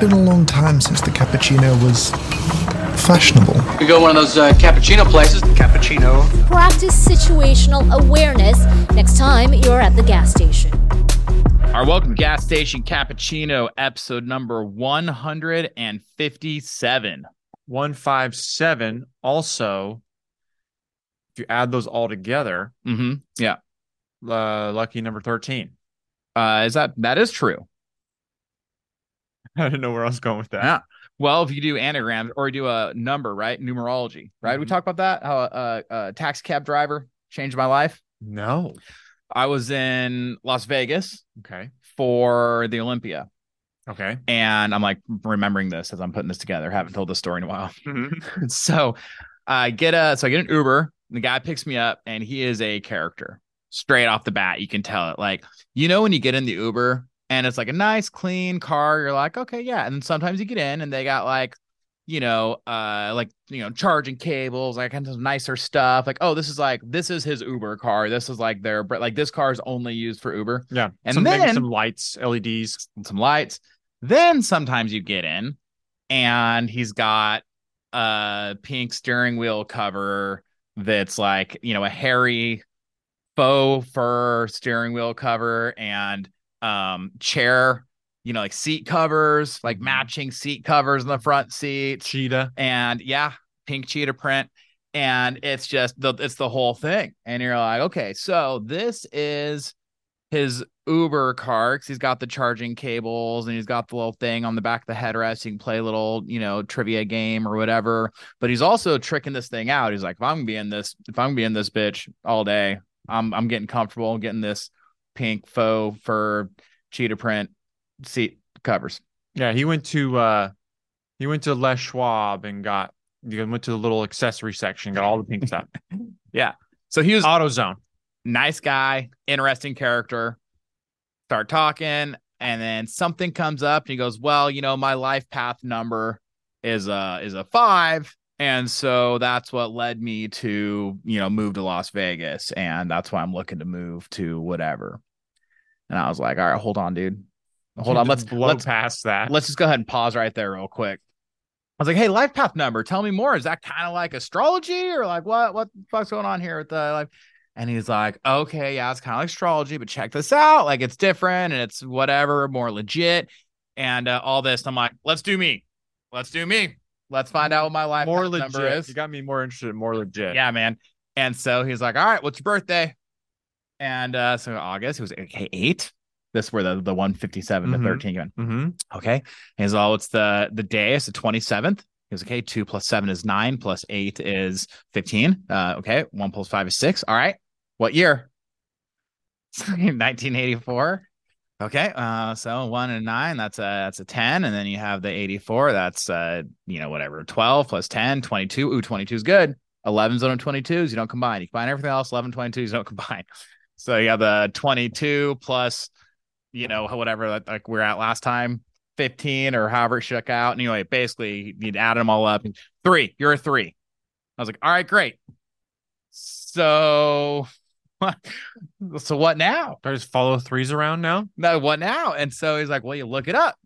been a long time since the cappuccino was fashionable. We go to one of those uh, cappuccino places. Cappuccino. Practice situational awareness next time you're at the gas station. Our welcome to Gas Station Cappuccino, episode number 157. 157. Also, if you add those all together, Mm-hmm. Yeah. uh, lucky number 13. Uh, is that that is true? I didn't know where I was going with that. Yeah. Well, if you do anagrams or you do a number, right? Numerology, right? We Mhm. talked about that. How a, a taxi cab driver changed my life. No. I was in Las Vegas Okay. for the Olympia, Okay. and I'm like remembering this as I'm putting this together. haven't told this story in a while. Mm-hmm. so I get a so I get an Uber. The guy picks me up, and he is a character straight off the bat. You can tell it. Like you know when you get in the Uber and it's like a nice clean car, you're like, okay, yeah. And sometimes you get in and they got like, you know, uh, like you know, charging cables, like kind of nicer stuff. Like, oh, this is like this is his Uber car. This is like their like this car is only used for Uber. Yeah. And some, then- some lights, LEDs. some lights. Then sometimes you get in and he's got a pink steering wheel cover that's like, you know, a hairy faux fur steering wheel cover and um chair, you know, like seat covers, like Mhm. matching seat covers in the front seat Cheetah. and yeah, pink cheetah print. And it's just the it's the whole thing. And you're like, okay, so this is his Uber car because he's got the charging cables and he's got the little thing on the back of the headrest. You can play a little, you know, trivia game or whatever. But he's also tricking this thing out. He's like, if I'm gonna be in this, if I'm gonna be in this bitch all day, I'm I'm getting comfortable getting this pink faux fur cheetah print seat covers. Yeah. He went to, uh, he went to Les Schwab and got, he went to the little accessory section, got all the pink stuff. Yeah. So he was AutoZone. nice guy, interesting character. Start talking, and then something comes up, and he goes, "Well, you know, my life path number is a is a five, and so that's what led me to you know move to Las Vegas, and that's why I'm looking to move to whatever." And I was like, "All right, hold on, dude, hold on, let's blow let's past that. let's just go ahead and pause right there real quick." I was like, "Hey, life path number, tell me more. Is that kind of like astrology, or like what what the fuck's going on here with the like?" And he's like, okay, yeah, it's kind of like astrology, but check this out. Like it's different and it's whatever, more legit and uh, all this. I'm like, let's do me. Let's do me. Let's find out what my life more path legit. number is. You got me more interested, more legit. Yeah, man. And so he's like, all right, what's your birthday? And uh, so August, it was okay, eight. This where the, the 157 Mhm. to 13 going. Mm-hmm. Okay. He's all, it's the the day, it's the 27th. He goes, okay, two plus seven is nine, plus eight is 15. Uh, okay, one plus five is six. All right. What year? 1984. Okay. Uh, so one and nine, that's a that's a 10. And then you have the 84, that's uh, you know, whatever, 12 plus 10, 22. Ooh, 22 is good. 11's on 22s, you don't combine. You combine everything else, 11, 22s, you don't combine. So you have the 22 plus, you know, whatever like, we're at last time, 15 or however it shook out. And Anyway, basically you'd add them all up. Three, you're a three. I was like, all right, great. So, so what now? Just follow threes around now? No, what now? And so he's like, well, you look it up.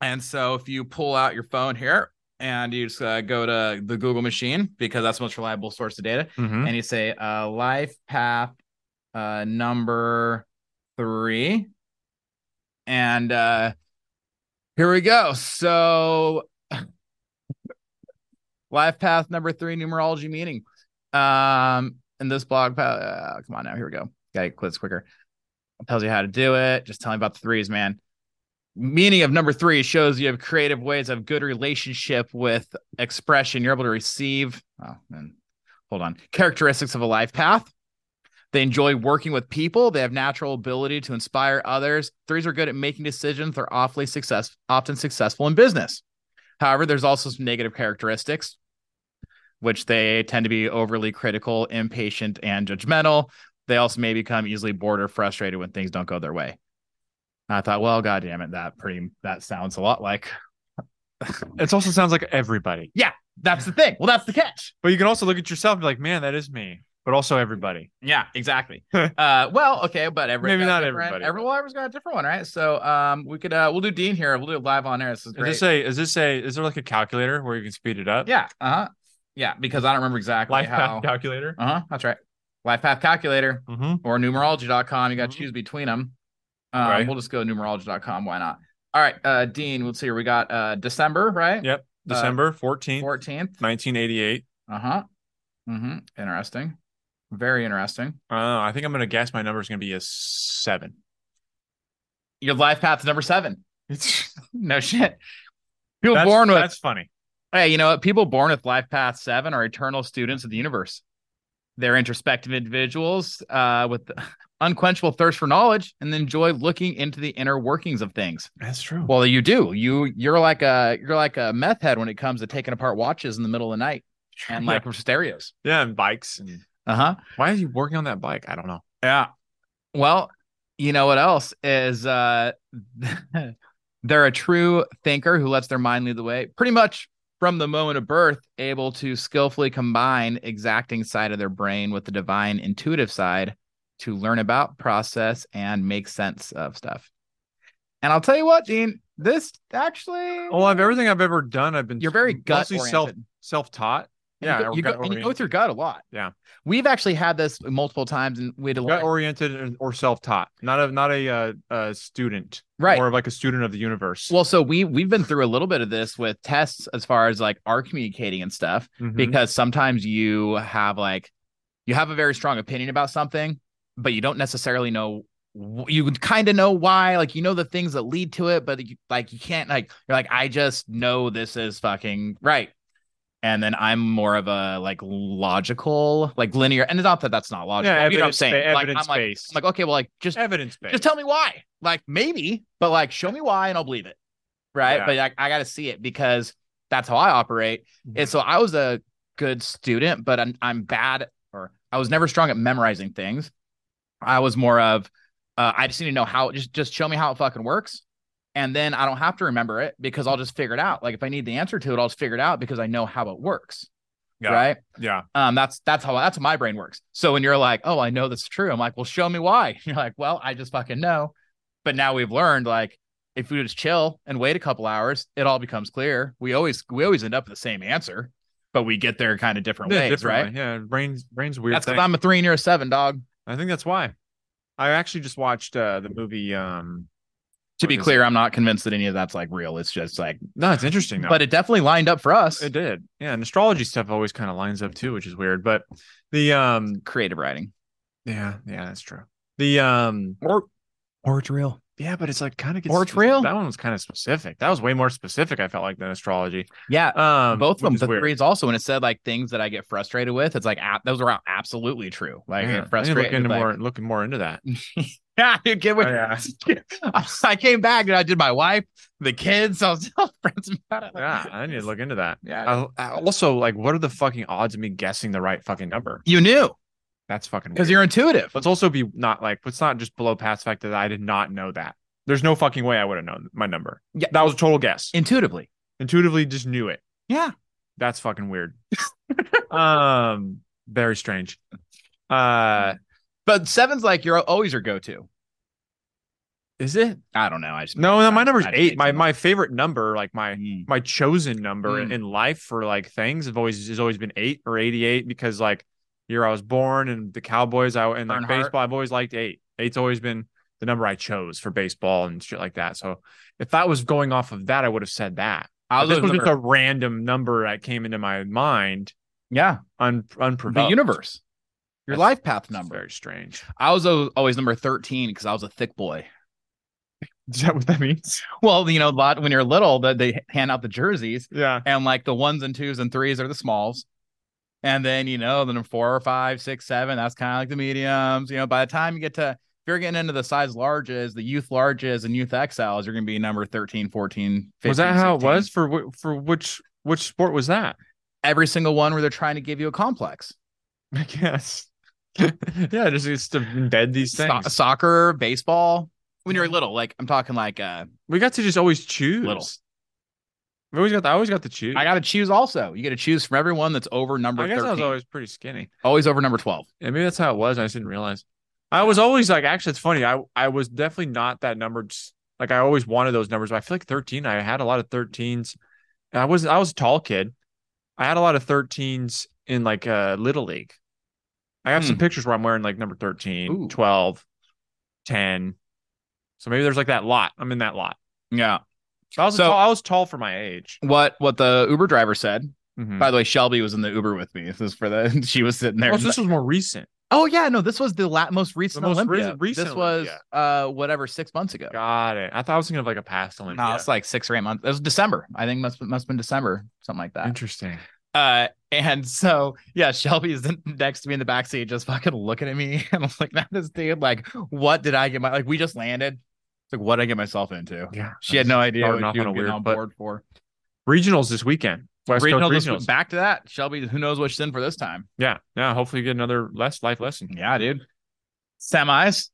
And so if you pull out your phone here and you just uh, go to the Google machine because that's the most reliable source of data, Mm-hmm. and you say uh, life path uh, number three. And uh, here we go. So, life path number three numerology meaning. Um, in this blog, uh, come on now, here we go. Got to click this quicker. It tells you how to do it. Just tell me about the threes, man. Meaning of number three shows you have creative ways of good relationship with expression. You're able to receive. Oh, man. Hold on. Characteristics of a life path. They enjoy working with people. They have natural ability to inspire others. Threes are good at making decisions. They're awfully success, often successful in business. However, there's also some negative characteristics, which they tend to be overly critical, impatient, and judgmental. They also may become easily bored or frustrated when things don't go their way. And I thought, well, god damn it, that pretty that sounds a lot like It also sounds like everybody. Yeah, that's the thing. Well, that's the catch. But you can also look at yourself and be like, man, that is me. But also everybody. Yeah, exactly. uh, well, okay, but every Maybe not everybody. Everyone, everyone's got a different one, right? So, um, we could uh, we'll do Dean here. We'll do it live on air. This is Is this a is this a is there like a calculator where you can speed it up? yeah, uh huh. Yeah, because I don't remember exactly Life how. path calculator. Uh huh. That's right. Life Path Calculator Mm-hmm. or numerology.com. You got to Mhm. choose between them. Um, Right. We'll just go numerology.com. Why not? All right, uh, Dean. Let's see. here. We got uh, December, right? Yep. December fourteenth, 14th. nineteen eighty eight. Uh huh. Mm-hmm. Interesting. Very interesting. Uh, I think I'm gonna guess my number is gonna be a seven. Your life path number seven. It's No shit. People that's, born with that's funny. hey, you know what? People born with life path seven are eternal students of the universe. They're introspective individuals uh, with unquenchable thirst for knowledge and enjoy looking into the inner workings of things. That's true. Well, you do. You you're like a you're like a meth head when it comes to taking apart watches in the middle of the night and like stereos. yeah, and bikes. And Uh huh. why is he working on that bike? I don't know. Yeah. Well, you know what else is uh they're a true thinker who lets their mind lead the way. Pretty much from the moment of birth, able to skillfully combine exacting side of their brain with the divine intuitive side to learn about, process, and make sense of stuff. And I'll tell you what, Dean, this actually Well, I've everything I've ever done. I've been you're very gut mostly self self taught. Yeah, you, go, you, go, you go your gut a lot. Yeah. we've actually had this multiple times, and we had to gut oriented or self taught. Not a not a uh, uh, student. right. More of like a student of the universe. Well, so we we've been through a little bit of this with tests as far as like our communicating and stuff Mhm. because sometimes you have like you have a very strong opinion about something, but you don't necessarily know you kind of know why like you know the things that lead to it but you, like you can't like you're like I just know this is fucking right. And then I'm more of a like logical, like linear, and it's not that that's not logical. yeah, you know what I'm evidence, saying? Like, I'm evidence like, based. I'm like, okay, well, like just evidence based. just tell me why. Like maybe, but like show me why and I'll believe it. Right. Yeah. But like, I got to see it because that's how I operate. And so I was a good student, but I'm, I'm bad or I was never strong at memorizing things. I was more of, uh, I just need to know how, just, just show me how it fucking works. And then I don't have to remember it because I'll just figure it out. Like if I need the answer to it, I'll just figure it out because I know how it works. Yeah. Right. yeah. Um, that's that's how that's how my brain works. So when you're like, oh, I know that's true, I'm like, well, show me why. You're like, well, I just fucking know. But now we've learned like if we just chill and wait a couple hours, it all becomes clear. We always we always end up with the same answer, but we get there kind of different Yeah, ways, right? Yeah, brains brains weird. That's because I'm a three and you're a seven, dog. I think that's why. I actually just watched uh, the movie. Um, To be is clear, I'm not convinced that any of that's like real. It's just like, no, it's interesting though. but it definitely lined up for us. it did. Yeah, and astrology stuff always kind of lines up too, which is weird. But the um, Creative writing, yeah, yeah, that's true. The um, or or it's real. yeah, but it's like kind of gets Or it's real. That one was kind of specific. That was way more specific. I felt like than astrology. Yeah, Um, both of them. The weird. threes also, when it said like things that I get frustrated with, it's like a- those are absolutely true. Like Yeah, I I get need to frustrated. look into with, like- more, looking more into that. yeah, you get what Oh, yeah. I came back and I did my wife, the kids. I was telling friends about it. Yeah, I need to look into that. Yeah. I, I also, like, what are the fucking odds of me guessing the right fucking number? You knew That's fucking because you're intuitive. Let's also be not like let's not just below past fact that I did not know that. There's no fucking way I would have known my number. Yeah. That was a total guess. Intuitively. Intuitively just knew it. Yeah. That's fucking weird. um very strange. Uh But seven's like you're always your go-to. is it? I don't know. I just No, no, my number's I eight. My my favorite number, like my Mm. my chosen number Mm. in life for like things have always has always been eight or eighty eight because like year I was born and the Cowboys I and like baseball I've always liked eight. Eight's always been the number I chose for baseball and shit like that. So if that was going off of that, I would have said that. I this was just a random number that came into my mind yeah, un the universe. Your That's- life path number. very strange. I was always number 13 because I was a thick boy. Is that what that means? Well, you know, a lot when you're little, that they hand out the jerseys Yeah. and like the ones and twos and threes are the smalls. And then, you know, then four or five, six, seven, that's kind of like the mediums. You know, by the time you get to, if you're getting into the size larges, the youth larges and youth XLs, you're going to be number 13, 14, 15. was that how 16. it was for for which which sport was that? Every single one where they're trying to give you a complex. I guess. yeah, just, to embed these So- things. soccer, baseball. When you're little, like I'm talking like uh we got to just always choose. Little. We always got. The, I always got the choose. I got to choose also. You got to choose from everyone that's over number I guess 13. I was always pretty skinny. always over number 12. Yeah, maybe that's how it was. I just didn't realize. I was always like, actually, it's funny. I I was definitely not that number. Like I always wanted those numbers, but I feel like 13. I had a lot of 13s. I was I was a tall kid. I had a lot of 13s in like uh little league. I have some Hmm. pictures where I'm wearing like number 13, Ooh. 12, 10. So maybe there's like that lot. I'm in that lot. Yeah. So I was So- tall, I was tall for my age. What what the Uber driver said. Mhm. By the way, Shelby was in the Uber with me. This is for the she was sitting there. Oh, so this was more recent. oh yeah, no, this was the la- most recent The most Olympia. recent- recent this was Olympia. uh whatever six months ago. Got it. I thought I was thinking of like a past Olympia. No, it's like six or eight months. It was December. I think must must have been December, something like that. Interesting. Uh, and so yeah, Shelby's next to me in the backseat, just fucking looking at me, and I'm like, "Not this dude. Like, what did I get my like? We just landed. It's like, what did I get myself into? Yeah. She had no idea what she on was weird on board for. Regionals this weekend. West Coast Regional, this- regionals. back to that. Shelby, who knows what she's in for this time? Yeah. Yeah. Hopefully you get another less life lesson. Yeah, dude. Semis,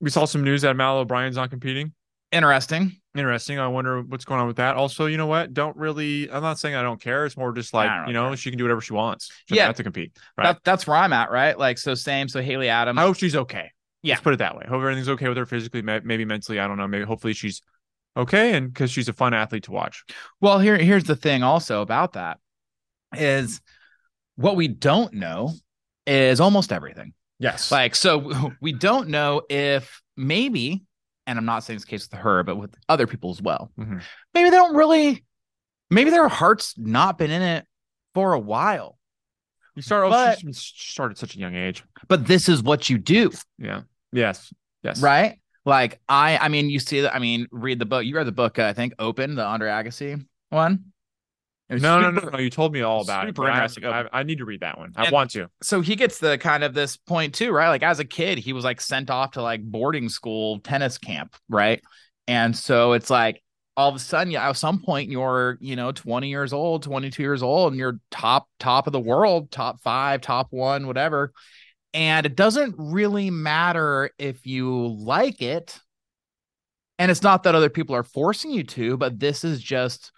We saw some news that Mal O'Brien's not competing. interesting. Interesting. I wonder what's going on with that. Also, you know what? Don't really I'm not saying I don't care. It's more just like, you know, care. she can do whatever she wants. She Yeah. have to compete. Right. That, that's where I'm at, right? Like, so same. So Haley Adams. I hope she's okay. Yeah. Let's put it that way. Hope everything's okay with her physically, maybe mentally. I don't know. Maybe hopefully she's okay and because she's a fun athlete to watch. Well, here here's the thing also about that is what we don't know is almost everything. Yes. Like, so we don't know if maybe, and I'm not saying it's the case with her, but with other people as well. Mhm. Maybe they don't really, maybe their heart's not been in it for a while, you start oh, but- she started at such a young age. but this is what you do, Yeah. Yes. Yes. right? Like, I, I mean, you see that. I mean, read the book. You read the book, uh, I think, Open, the Andre Agassi one. It was No, no, no, no. You told me all about it. super I. I, I need to read that one. I And- want to. so he gets the kind of this point too, right? Like as a kid, he was like sent off to like boarding school tennis camp, right? And so it's like all of a sudden, yeah, at some point you're, you know, 20 years old, 22 years old, and you're top, top of the world, top five, top one, whatever. And it doesn't really matter if you like it. And it's not that other people are forcing you to, but this is just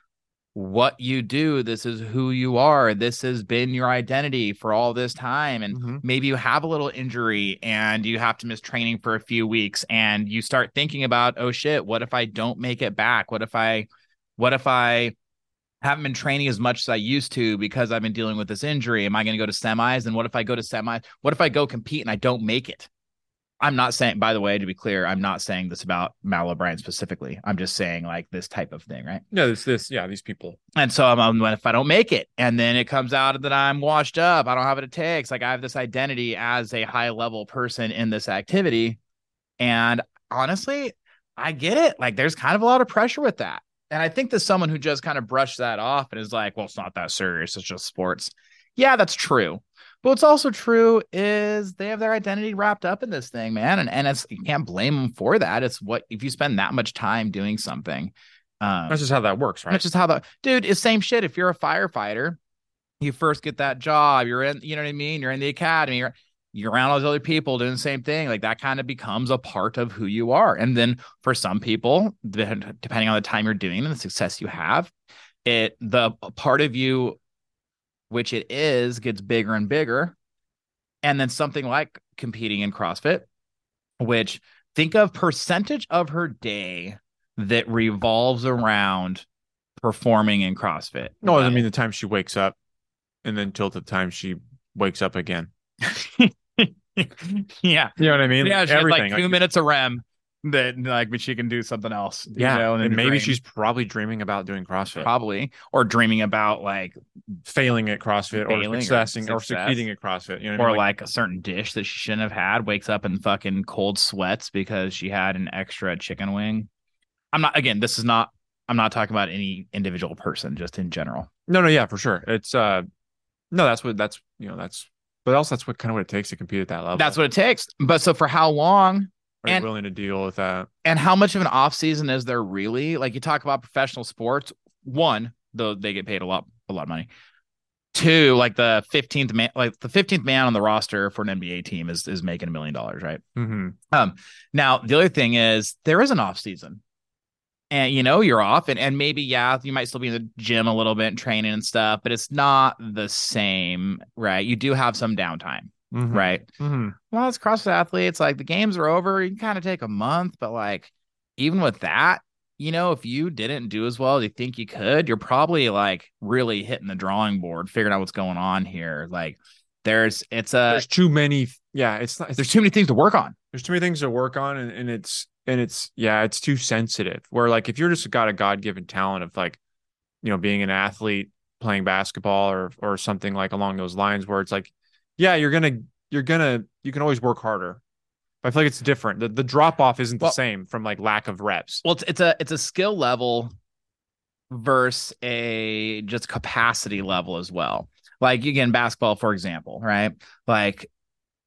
what you do. This is who you are. This has been your identity for all this time. And Mhm. maybe you have a little injury and you have to miss training for a few weeks and you start thinking about, oh shit, what if I don't make it back? What if I, what if I haven't been training as much as I used to because I've been dealing with this injury? Am I going to go to semis? And what if I go to semis? What if I go compete and I don't make it? I'm not saying, by the way, to be clear, I'm not saying this about Mal O'Brien specifically. I'm just saying like this type of thing, right? No, this, this, yeah, these people. And so I'm, I'm if I don't make it, and then it comes out that I'm washed up, I don't have what it takes. Like I have this identity as a high level person in this activity, and honestly, I get it. Like there's kind of a lot of pressure with that, and I think that someone who just kind of brushed that off and is like, "Well, it's not that serious. It's just sports." Yeah, that's true. But what's also true is they have their identity wrapped up in this thing, man, and and it's you can't blame them for that. It's what if you spend that much time doing something. Um, That's just how that works, right? that's just how the dude is same shit. If you're a firefighter, you first get that job, you're in, you know what I mean? You're in the academy, you're, you're around all those other people doing the same thing. Like that kind of becomes a part of who you are. And then for some people, depending on the time you're doing and the success you have, it the part of you, which it is, gets bigger and bigger. And then something like competing in CrossFit, which think of percentage of her day that revolves around performing in CrossFit. no, I mean the time she wakes up and then till the time she wakes up again. yeah. You know what I mean? Yeah, she has Everything. like two minutes of REM that like but she can do something else. you yeah. know, and then maybe dream, she's probably dreaming about doing CrossFit, probably or dreaming about like failing at CrossFit Failing or or successing or, success. succeeding at CrossFit. You know what I or mean? like a certain dish that she shouldn't have had, wakes up in fucking cold sweats because she had an extra chicken wing. I'm not again, this is not I'm not talking about any individual person, just in general. no, no, yeah, for sure. It's uh, no, that's what that's you know that's, but also that's what kind of what it takes to compete at that level. That's what it takes. But so for how long Are you and- willing to deal with that? and how much of an off season is there really? Like you talk about professional sports, one, though they get paid a lot, a lot of money. Two, like the fifteenth man, like the fifteenth man on the roster for an NBA team is is making a million dollars, right? Mm-hmm. Um, now the other thing is there is an off season. and you know you're off and, and maybe yeah you might still be in the gym a little bit and training and stuff but it's not the same right you do have some downtime Mhm. right Mhm. well as CrossFit athletes like the games are over you can kind of take a month but like even with that you know if you didn't do as well as you think you could you're probably like really hitting the drawing board figuring out what's going on here like there's it's a There's too many. Yeah, it's not. It's, there's too many things to work on there's too many things to work on, and, and it's and it's yeah, it's too sensitive. Where like if you're just got a God given talent of like, you know, being an athlete, playing basketball, or or something like along those lines, where it's like, yeah, you're gonna you're gonna you can always work harder. But I feel like it's different. The the drop off isn't Well- the same from like lack of reps. Well, it's, it's a it's a skill level versus a just capacity level as well. Like again, basketball, for example, right? Like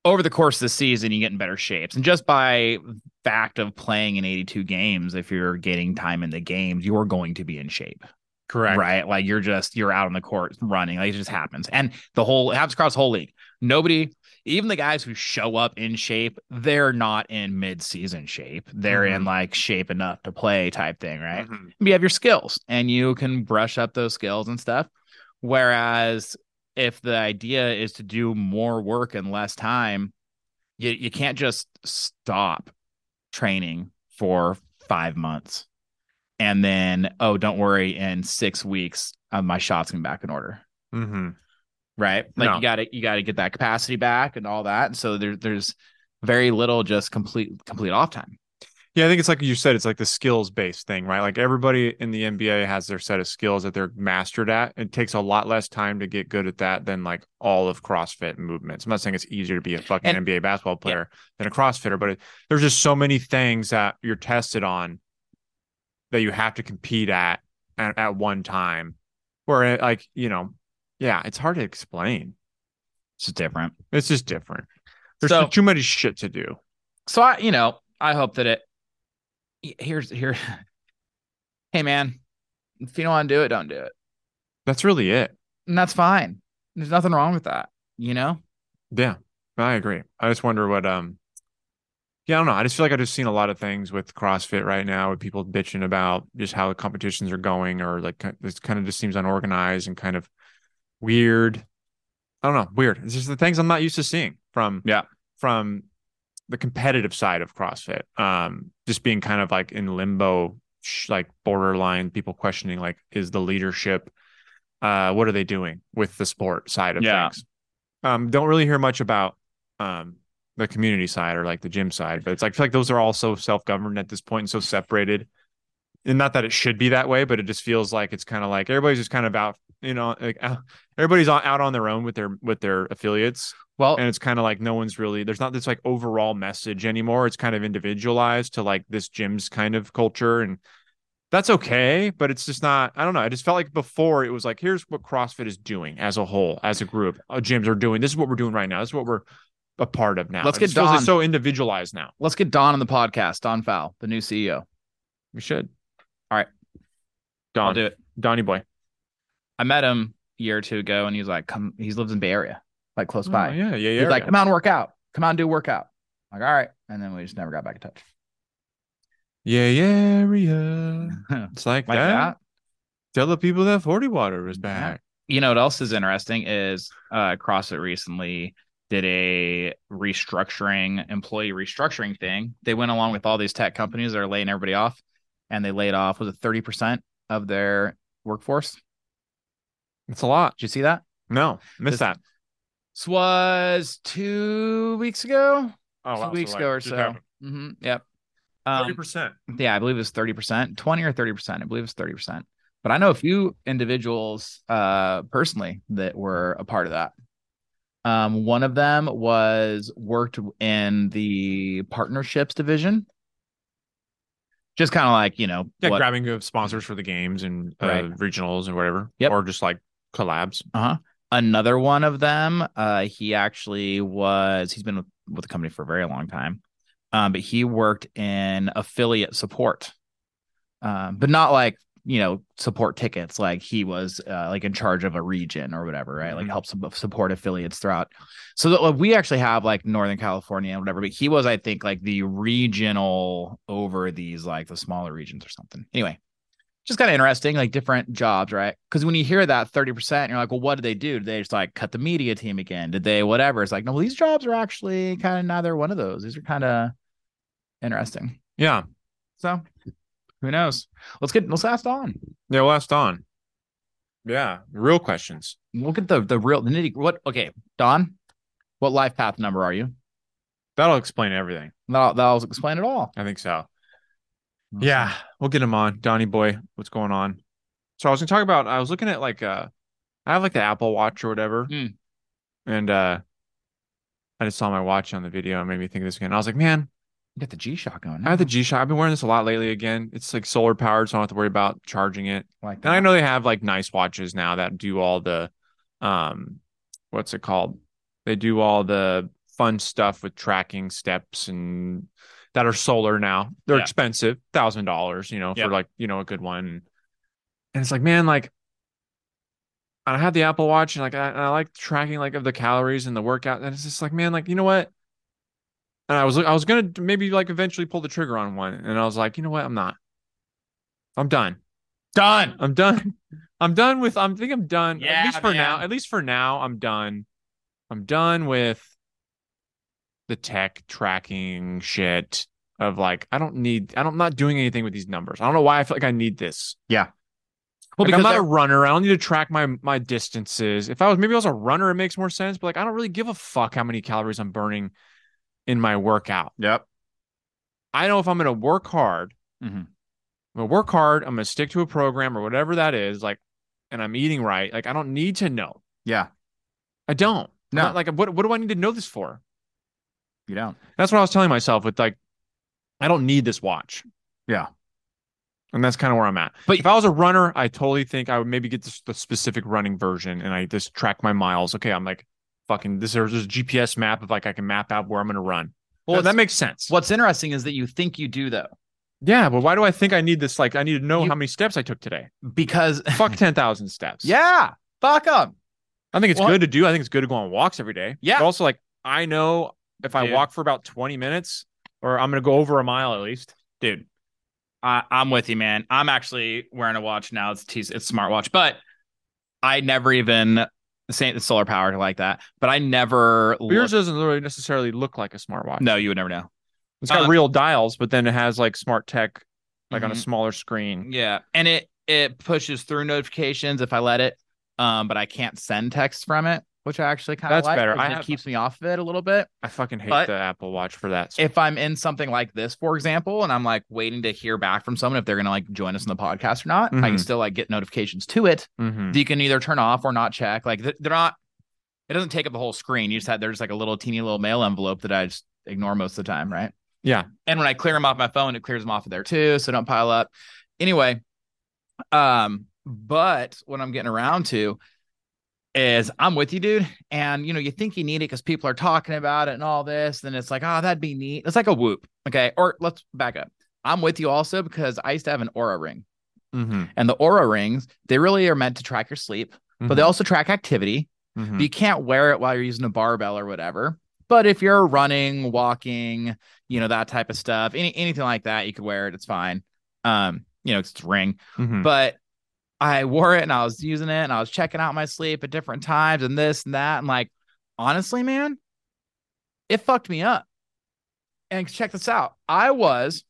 over the course of the season, you get in better shapes, and just by fact of playing in 82 games, if you're getting time in the games, you're going to be in shape, Correct. right? Like you're just you're out on the court running, like it just happens, and the whole it happens across the whole league. Nobody. Even the guys who show up in shape, they're not in mid-season shape. They're in like shape enough to play type thing, right? Mhm. you have your skills and you can brush up those skills and stuff. Whereas if the idea is to do more work in less time, you, you can't just stop training for five months and then, oh, don't worry, in six weeks, uh, my shot's gonna back in order. Mhm. Right. Like No. you gotta you gotta get that capacity back and all that. And so there, there's very little just complete complete off time. Yeah, I think it's like you said, it's like the skills based thing, right? Like everybody in the NBA has their set of skills that they're mastered at. It takes a lot less time to get good at that than like all of CrossFit movements. I'm not saying it's easier to be a fucking And- NBA basketball player than a CrossFitter, but it, there's just so many things that you're tested on that you have to compete at at, at one time. Where like, you know, yeah, it's hard to explain. It's just different. It's just different. There's So- too much shit to do. so I, you know, I hope that it. Here's here. Hey man, if you don't want to do it, don't do it, That's really it. and that's fine. There's nothing wrong with that. You know. Yeah, I agree. I just wonder what um yeah, I don't know. I just feel like I've just seen a lot of things with CrossFit right now with people bitching about just how the competitions are going or like this kind of just seems unorganized and kind of weird. I don't know, weird. It's just the things I'm not used to seeing from Yeah. from the competitive side of CrossFit. Um just being kind of like in limbo, like borderline people questioning like is the leadership uh what are they doing with the sport side of Yeah. things? um don't really hear much about um the community side or like the gym side but it's like I feel like those are all so self-governed at this point and so separated and not that it should be that way but it just feels like it's kind of like everybody's just kind of out you know like uh, everybody's out on their own with their with their affiliates Well, and it's kind of like no one's really there's not this like overall message anymore it's kind of individualized to like this gym's kind of culture and that's okay but it's just not i don't know i just felt like before it was like here's what crossfit is doing as a whole as a group uh, gyms are doing this is what we're doing right now this is what we're a part of now Let's get just feels like Don. so individualized now let's get Don on the podcast. Don Faul, the new CEO. we should All right. don I'll do it. donnie boy I met him a year or two ago, and he was like, "Come." He lives in Bay Area, like close Oh, by. yeah yeah yeah He's like, "Come on, work out. Come on, do a workout." I'm like, all right, and then we just never got back in touch. yeah yeah area like it's like, that. that tell the people that 40 water is back you know what else is interesting is uh CrossFit recently did a restructuring employee restructuring thing. They went along with all these tech companies that are laying everybody off, and they laid off was it thirty percent of their workforce? It's a lot Did you see that? no miss This- that This was two weeks ago, oh two weeks ago or so. hmm Yep. 30% Um, yeah, I believe it was thirty percent, twenty or thirty percent. I believe it was thirty percent. But I know a few individuals uh personally that were a part of that. Um, one of them was worked in the partnerships division. Just kind of like, you know, Yeah, what- grabbing uh, sponsors for the games and uh, Right. regionals and whatever. Yep. Or just like collabs. Uh-huh. Another one of them, uh, he actually was, he's been with, with the company for a very long time. Um, but he worked in affiliate support. Um, but not like you know, support tickets. Like he was uh, like in charge of a region or whatever, right? Like Mhm. help support affiliates throughout. So that, like, we actually have like Northern California and whatever, but he was, I think, like the regional over these like the smaller regions or something. Anyway, just kind of interesting, like different jobs, right? Because when you hear that 30%, you're like, well, what did they do? Did they just like cut the media team again? Did they whatever? It's like, no, well, these jobs are actually kind of neither one of those. These are kind of interesting. Yeah. So who knows? Let's get let's ask Don. Yeah. Well, that's Don. Yeah. Real questions. Look at the the real the nitty. What okay, Don? What life path number are you? That'll explain everything. That'll, that'll explain it all. I think so. Yeah, we'll get him on. Donnie boy, what's going on? So I was gonna talk about I was looking at like uh I have like the Apple Watch or whatever. Mm. And uh I just saw my watch on the video and made me think of this again. I was like, man, You got the G Shock going. I have the G Shock. I've been wearing this a lot lately again. It's like solar powered, so I don't have to worry about charging it. like that. And I know they have like nice watches now that do all the um what's it called? They do all the fun stuff with tracking steps and that are solar now. They're Yeah. expensive, thousand dollars, you know, Yep. for like, you know, a good one. And it's like, man, like I have the Apple Watch and like I, and I like tracking like of the calories and the workout. And it's just like, man, like, you know what? And I was I was gonna maybe like eventually pull the trigger on one. And I was like, you know what? I'm not. I'm done. done. I'm done. I'm done with. I'm I think I'm done. Yeah, at least for now. At least for now, I'm done. I'm done with the tech tracking shit of like I don't need. I don't, I'm not doing anything with these numbers. I don't know why I feel like I need this. Yeah. Well, Like, I'm not a runner. I don't need to track my my distances. If I was maybe I was a runner, it makes more sense. But like I don't really give a fuck how many calories I'm burning in my workout. Yep. I know if I'm going to work hard, Mhm. I'm gonna work hard. I'm gonna stick to a program or whatever that is. Like, and I'm eating right. Like, I don't need to know. Yeah. I don't. No. not- like, what what do I need to know this for? You don't. That's what I was telling myself. With like, I don't need this watch. Yeah. And that's kind of where I'm at. But- if I was a runner, I totally think I would maybe get this, the specific running version and I just track my miles. Okay, I'm like, fucking. This is a GPS map of like I can map out where I'm gonna run. Well, that makes sense. What's interesting is that you think you do though, Yeah, but why do I think I need this? Like, I need to know You- how many steps I took today. because Fuck ten thousand steps. yeah, fuck them. I think it's good to do. I think it's good to go on walks every day. Yeah. But also, like, I know if I Dude. walk for about 20 minutes or I'm going to go over a mile at least. dude. I, I'm with you, man. I'm actually wearing a watch now. It's T, it's a smartwatch, but I never even the same it's solar powered like that. But I never. But yours looked- doesn't really necessarily look like a smartwatch. no, you would never know. It's got Uh, real dials, but then it has like smart tech, like on a Mhm. smaller screen. Yeah, and it it pushes through notifications if I let it. Um, but I can't send text from it, which I actually kind of That's like. better. I it have- keeps me off of it a little bit. I fucking hate But- the Apple Watch for that. if I'm in something like this, for example, and I'm like waiting to hear back from someone if they're gonna like join us in the podcast or not, I can Mhm. still like get notifications to it. Mhm. that you can either turn off or not check. Like they're not. It doesn't take up the whole screen. You just have there's like a little teeny little mail envelope that I just ignore most of the time, right? Yeah. And when I clear them off my phone, it clears them off of there too, so don't pile up. Anyway, um, but what I'm getting around to is I'm with you, dude. And you know, you think you need it because people are talking about it and all this, and it's like, oh, that'd be neat. It's like a Whoop. Okay. Or let's back up. I'm with you also because I used to have an Oura ring. Mhm. And the Oura rings, they really are meant to track your sleep, but they Mhm. also track activity. Mhm. But you can't wear it while you're using a barbell or whatever. But if you're running, walking, you know, that type of stuff, any anything like that, you could wear it. It's fine. Um, you know, it's a ring. Mhm. But I wore it and I was using it and I was checking out my sleep at different times and this and that. And like, honestly, man, it fucked me up. And check this out. I was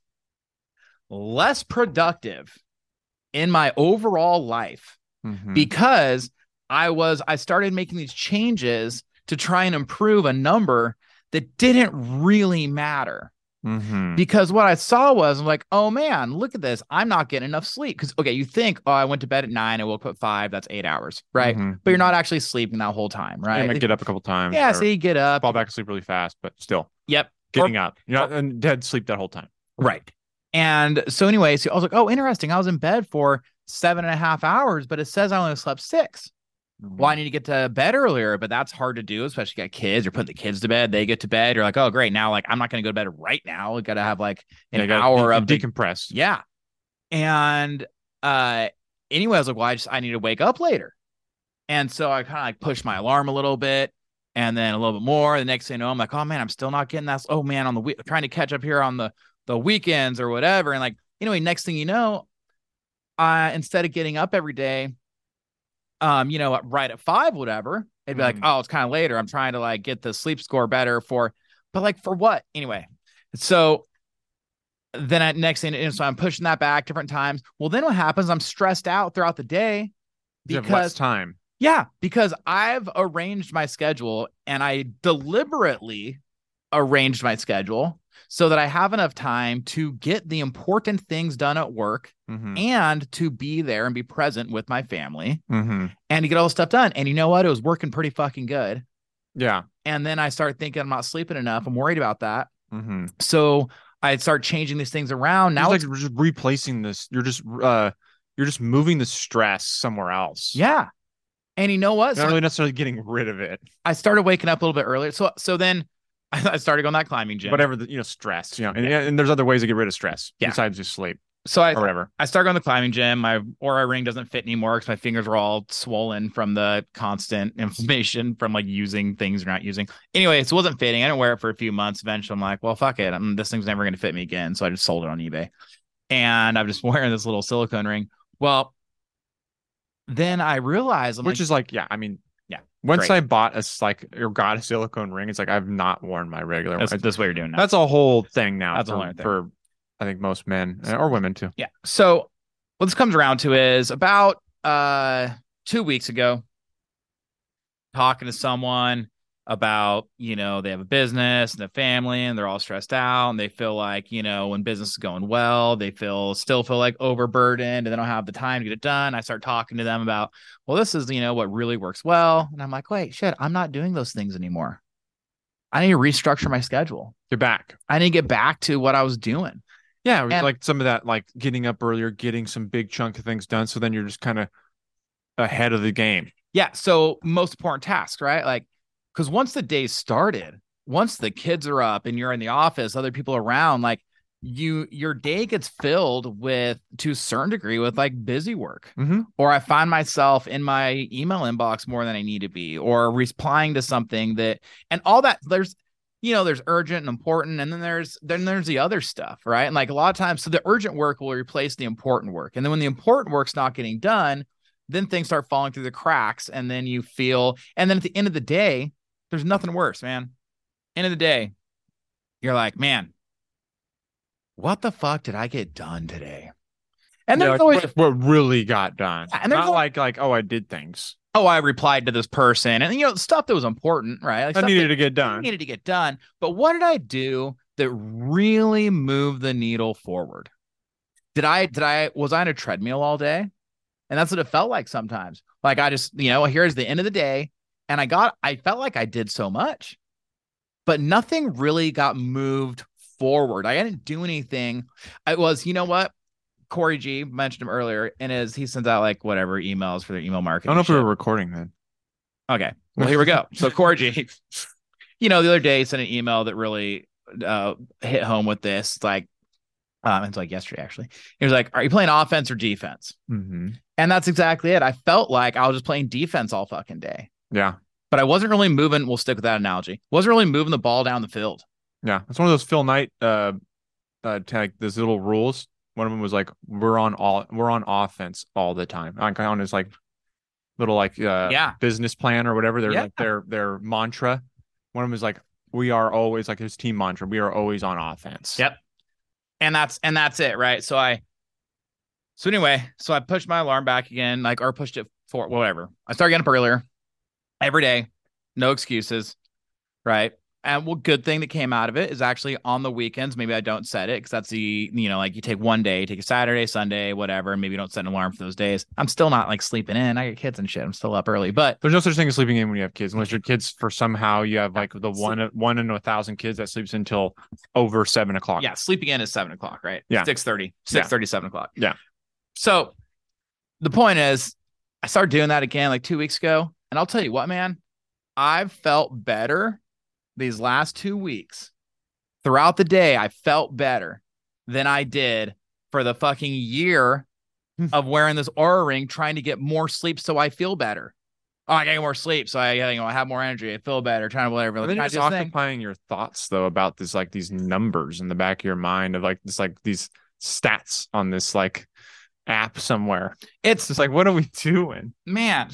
less productive in my overall life Mhm. because I was I started making these changes to try and improve a number that didn't really matter. Mhm. Because what I saw was I'm like, oh man, look at this. I'm not getting enough sleep. Because okay, you think, oh, I went to bed at nine, I woke up at five, that's eight hours, right? Mhm. But you're not actually sleeping that whole time, right? might get up a couple times. yeah, or so you get up. fall back asleep really fast, but still Yep. getting up. You're not in dead sleep that whole time. Right. And so anyway, so I was like, oh, interesting. I was in bed for seven and a half hours, but it says I only slept six. Well, I need to get to bed earlier, but that's hard to do, especially you got kids. You're putting the kids to bed, they get to bed. You're like, oh, great. Now, like, I'm not going to go to bed right now. We got to have like an gotta hour of the- decompress. yeah. And uh, anyway, I was like, well, I just I need to wake up later, and so I kind of like pushed my alarm a little bit, and then a little bit more. The next thing you know, I'm like, oh man, I'm still not getting that. Oh man, on the week, trying to catch up here on the the weekends or whatever, and like anyway, next thing you know, I instead of getting up every day, um, you know, right at five, whatever, it'd be like, Mhm. oh, it's kind of later. I'm trying to like get the sleep score better for, but like for what anyway? So then at next thing, and so I'm pushing that back different times. Well, then what happens? I'm stressed out throughout the day because time. yeah, because I've arranged my schedule and I deliberately arranged my schedule so that I have enough time to get the important things done at work Mm-hmm. and to be there and be present with my family Mm-hmm. and to get all the stuff done. And you know what? It was working pretty fucking good. Yeah. And then I start thinking I'm not sleeping enough. I'm worried about that. Mm-hmm. So I start changing these things around. Now it's like just replacing this. You're just uh you're just moving the stress somewhere else. yeah. And you know what? You're So not really necessarily getting rid of it. I started waking up a little bit earlier. So so then I started going that climbing gym. Whatever the you know, stress. You know, and, and there's other ways to get rid of stress Yeah. besides just sleep So I whatever. I started going to the climbing gym. My Oura ring doesn't fit anymore because my fingers were all swollen from the constant inflammation from like using things or not using. Anyway, it wasn't fitting. I didn't wear it for a few months. Eventually, I'm like, well, fuck it. I'm, this thing's never going to fit me again. So I just sold it on eBay. And I'm just wearing this little silicone ring. Well, then I realized, I'm Which like, is like, yeah, I mean, Yeah, Once great. I bought a like or got a silicone ring, it's like I've not worn my regular one. that's, that's what you're doing now. That's a whole thing now. That's a for, whole thing. for I think most men uh, or women too. Yeah. So what this comes around to is about uh two weeks ago, talking to someone about, you know, they have a business and a family and they're all stressed out and they feel like, you know, when business is going well, they feel still feel like overburdened and they don't have the time to get it done. I start talking to them about, well, this is, you know, what really works well. And I'm like, wait, shit, I'm not doing those things anymore. I need to restructure my schedule. You're back. I need to get back to what I was doing. Yeah, And- like some of that, like getting up earlier, getting some big chunk of things done. So then you're just kind of ahead of the game. Yeah. So most important task right? Like, because once the day started, once the kids are up and you're in the office, other people around, like you, your day gets filled with, to a certain degree, with like busy work. Mm-hmm. Or I find myself in my email inbox more than I need to be, or replying to something that, and all that. There's, you know, there's urgent and important, and then there's then there's the other stuff, right? And like a lot of times, so the urgent work will replace the important work, and then when the important work's not getting done, then things start falling through the cracks, and then you feel, and then at the end of the day, there's nothing worse, man. End of the day, you're like, man, what the fuck did I get done today? And yeah, there's like, always what, what really got done. Yeah, and there's Not al- like like oh I did things. oh, I replied to this person, and you know, stuff that was important, right? Like I needed that to get done. needed to get done. But what did I do that really moved the needle forward? Did I did I was I on a treadmill all day? And that's what it felt like sometimes. Like I just, you know, here's the end of the day, and I got I felt like I did so much, but nothing really got moved forward. I didn't do anything. I was, you know what? Corey G mentioned him earlier, and is he sends out like whatever emails for their email marketing. I don't know if we were recording then. Okay. Well, here we go. So Corey G, you know, the other day he sent an email that really uh hit home with this. Like, um, it's like yesterday actually. He was like, "Are you playing offense or defense?" Mm-hmm. And that's exactly it. I felt like I was just playing defense all fucking day, Yeah, but I wasn't really moving. We'll stick with that analogy. Wasn't really moving the ball down the field. yeah. It's one of those Phil Knight uh uh tag. Those little rules. One of them was like we're on all we're on offense all the time. Like on his like little like uh Yeah. business plan or whatever. Their Yeah. like their their mantra. One of them is like we are always like his team mantra. We are always on offense. Yep. and that's and that's it, right? So I, so anyway, so I pushed my alarm back again, like or pushed it for whatever. I started getting up earlier every day, no excuses, right? And well, good thing that came out of it is actually on the weekends. Maybe I don't set it because that's the you know like you take one day, take a Saturday, Sunday, whatever. Maybe you don't set an alarm for those days. I'm still not like sleeping in. I got kids and shit. I'm still up early, but There's no such thing as sleeping in when you have kids, unless your kids for somehow you have like the one one in a thousand kids that sleeps until over seven o'clock. yeah, sleeping in is seven o'clock, right? Yeah. 6 Yeah. 6 7 o'clock. Yeah. So the point is, I started doing that again like two weeks ago. And I'll tell you what, man, I've felt better these last two weeks. Throughout the day, I felt better than I did for the fucking year of wearing this Oura ring, trying to get more sleep so I feel better. Oh, I get more sleep, so I, you know, I have more energy. I feel better. Trying to whatever. And then just occupying your thoughts though about this like these numbers in the back of your mind of like this like these stats on this like app somewhere. It's It's just like what are we doing? man,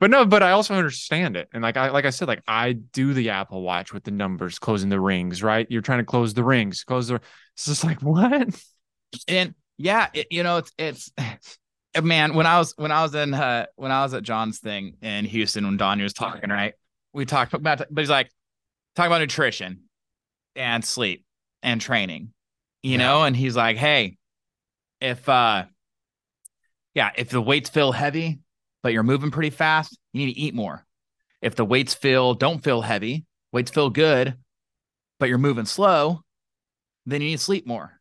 But no, but I also understand it. And like I like I said, like I do the Apple Watch with the numbers closing the rings, right? You're trying to close the rings, close the it's just like what? and yeah, it, you know, it's it's man. When I was when I was in uh when I was at John's thing in Houston when Donnie was talking, right? We talked about, but he's like talking about nutrition and sleep and training, you Yeah. know. And he's like, hey, if uh, yeah, if the weights feel heavy but you're moving pretty fast, you need to eat more. If the weights feel don't feel heavy, weights feel good, but you're moving slow, then you need to sleep more.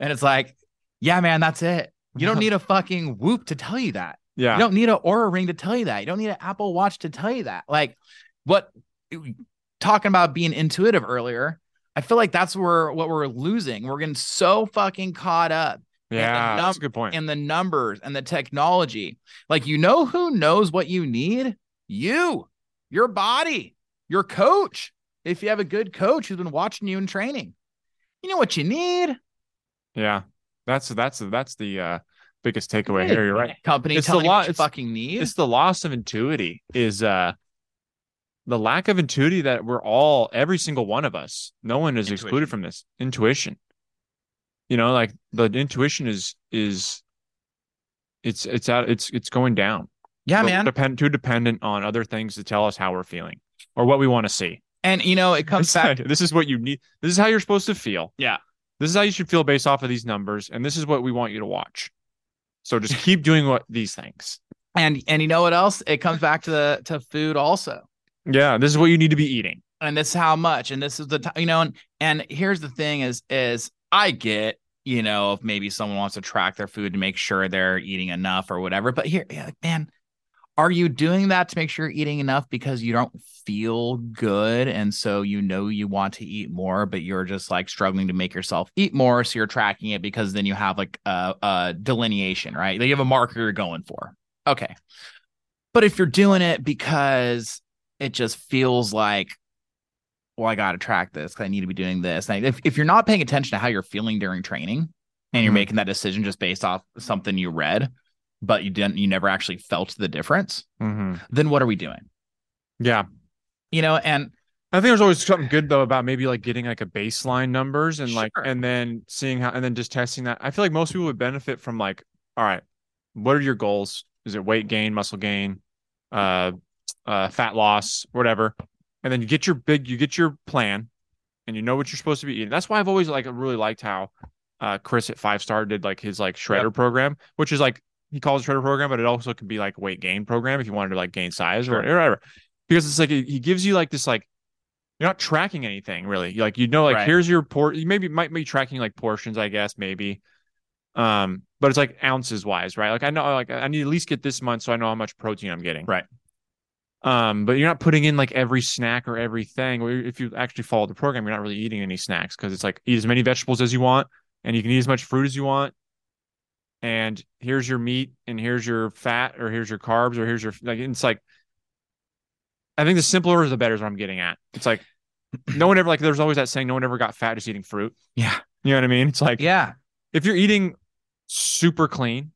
And it's like, yeah, man, that's it. You don't need a fucking whoop to tell you that. Yeah. You don't need an Oura ring to tell you that. You don't need an Apple Watch to tell you that. Like what talking about being intuitive earlier, I feel like that's where what we're losing. We're getting so fucking caught up yeah, the that's a good point. in the numbers and the technology. Like you know who knows what you need? You, your body, your coach. If you have a good coach who's been watching you in training, you know what you need. yeah. That's that's that's the uh biggest takeaway here. You're right. Company It's the law- it's- fucking need. It's the loss of intuity is uh the lack of intuity that we're all every single one of us no one is Intuition. excluded from this intuition you know like the intuition is is it's it's out it's it's going down yeah, We're man. depend too dependent on other things to tell us how we're feeling or what we want to see And you know, it comes It's back. this is what you need this is how you're supposed to feel Yeah. this is how you should feel based off of these numbers and this is what we want you to watch so just keep doing what these things And and you know what else? It comes back to the to food also. yeah this is what you need to be eating and this is how much and this is the time you know and and here's the thing is is i get you know if maybe someone wants to track their food to make sure they're eating enough or whatever but here yeah, man are you doing that to make sure you're eating enough because you don't feel good and so you know you want to eat more but you're just like struggling to make yourself eat more so you're tracking it because then you have like a, a delineation right? You have a marker you're going for. Okay. But if you're doing it because it just feels like well, I got to track this 'cause I need to be doing this. And if, if you're not paying attention to how you're feeling during training and you're Mhm. making that decision just based off something you read, but you didn't, you never actually felt the difference, mm-hmm. then what are we doing? yeah You know, and I think there's always something good though about maybe like getting like a baseline numbers and like and then seeing how and then just testing that. I feel like most people would benefit from like, all right, what are your goals? Is it weight gain, muscle gain, uh, uh, fat loss, whatever? And then you get your big, you get your plan, and you know what you're supposed to be eating. That's why I've always like really liked how uh Chris at Five Star did like his like shredder program, which is like he calls it shredder program, but it also can be like weight gain program if you wanted to like gain size or whatever. Because it's like he gives you like this like you're not tracking anything really. You, Like you know, like Right. here's your port. You maybe might be tracking like portions, I guess, maybe. Um, but it's like ounces wise, right? Like I know, like I need to at least get this much so I know how much protein I'm getting. Right. Um, but you're not putting in like every snack or everything. If you actually follow the program, you're not really eating any snacks because it's like eat as many vegetables as you want, and you can eat as much fruit as you want. And here's your meat, and here's your fat, or here's your carbs, or here's your like. It's like I think the simpler is the better is what I'm getting at. It's like no one ever like there's always that saying no one ever got fat just eating fruit. yeah, You know what I mean? It's like yeah, if you're eating super clean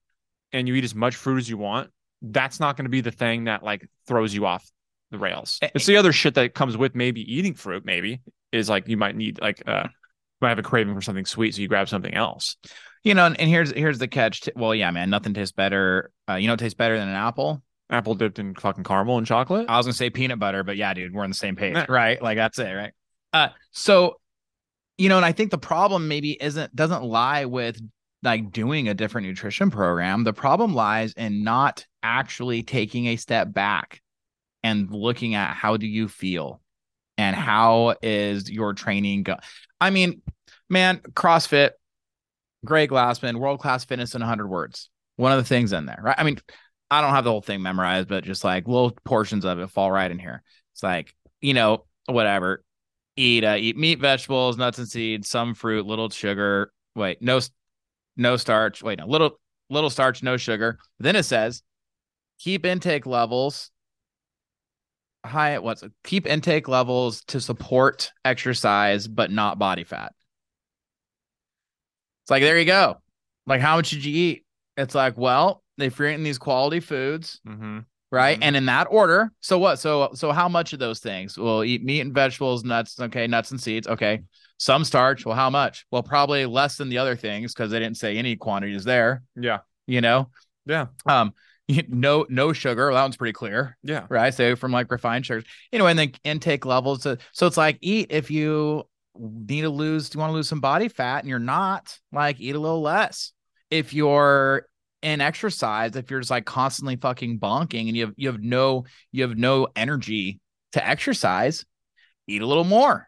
and you eat as much fruit as you want, that's not going to be the thing that like throws you off the rails. It's the other shit that comes with maybe eating fruit, maybe is like you might need like uh might have a craving for something sweet, so you grab something else. you know, and, and here's here's the catch. Well, yeah, man, nothing tastes better. Uh, you know, tastes better than an apple. Apple dipped in fucking caramel and chocolate. I was gonna say peanut butter, but yeah, dude, we're on the same page, right? Like that's it, right? Uh, so you know, and I think the problem maybe isn't doesn't lie with like doing a different nutrition program. The problem lies in not actually taking a step back and looking at how do you feel and how is your training go. I mean, man, CrossFit, Greg Glassman, world class fitness in 100 words. One of the things in there, right? I mean, I don't have the whole thing memorized, but just like little portions of it fall right in here. It's like, you know, whatever. Eat uh, eat meat, vegetables, nuts and seeds, some fruit, little sugar. Wait, no no starch. Wait, no, little little starch, no sugar. Then it says keep intake levels high. at What's it? keep intake levels to support exercise, but not body fat. It's like there you go. Like how much did you eat? It's like well, if you're eating these quality foods, Mm-hmm. right? Mhm. And in that order. So what? So so how much of those things? Well, eat meat and vegetables, nuts. Okay, nuts and seeds. Okay, some starch. Well, how much? Well, probably less than the other things because they didn't say any quantities there. Yeah. You know, Yeah. um, no no sugar. Well, that one's pretty clear, Yeah. right? So from like refined sugars. Anyway, and then intake levels. So, so it's like eat if you need to lose. Do you want to lose some body fat, and you're not like eat a little less. If you're in exercise, if you're just like constantly fucking bonking and you have you have no you have no energy to exercise, eat a little more.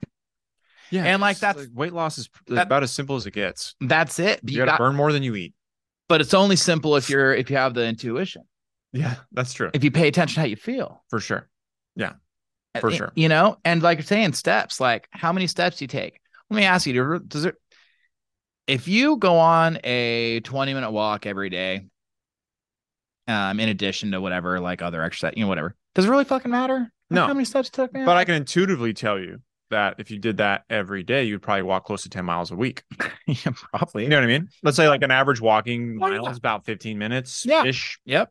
Yeah. And, like, that's- weight loss is that- about as simple as it gets. That's it. You, You got to got- burn more than you eat. but it's only simple if you're if you have the intuition. Yeah, that's true. If you pay attention to how you feel. For sure. Yeah, for sure. You know, and like you're saying, steps, like how many steps do you take? Let me ask you, does it if you go on a 20 minute walk every day, um, in addition to whatever, like other exercise, you know, whatever, does it really fucking matter? No. How many steps you took, man? But I can intuitively tell you that if you did that every day, you'd probably walk close to 10 miles a week. yeah, probably. You know what I mean? Let's say like an average walking Oh, mile yeah. is about 15 minutes Yeah. ish, Yep.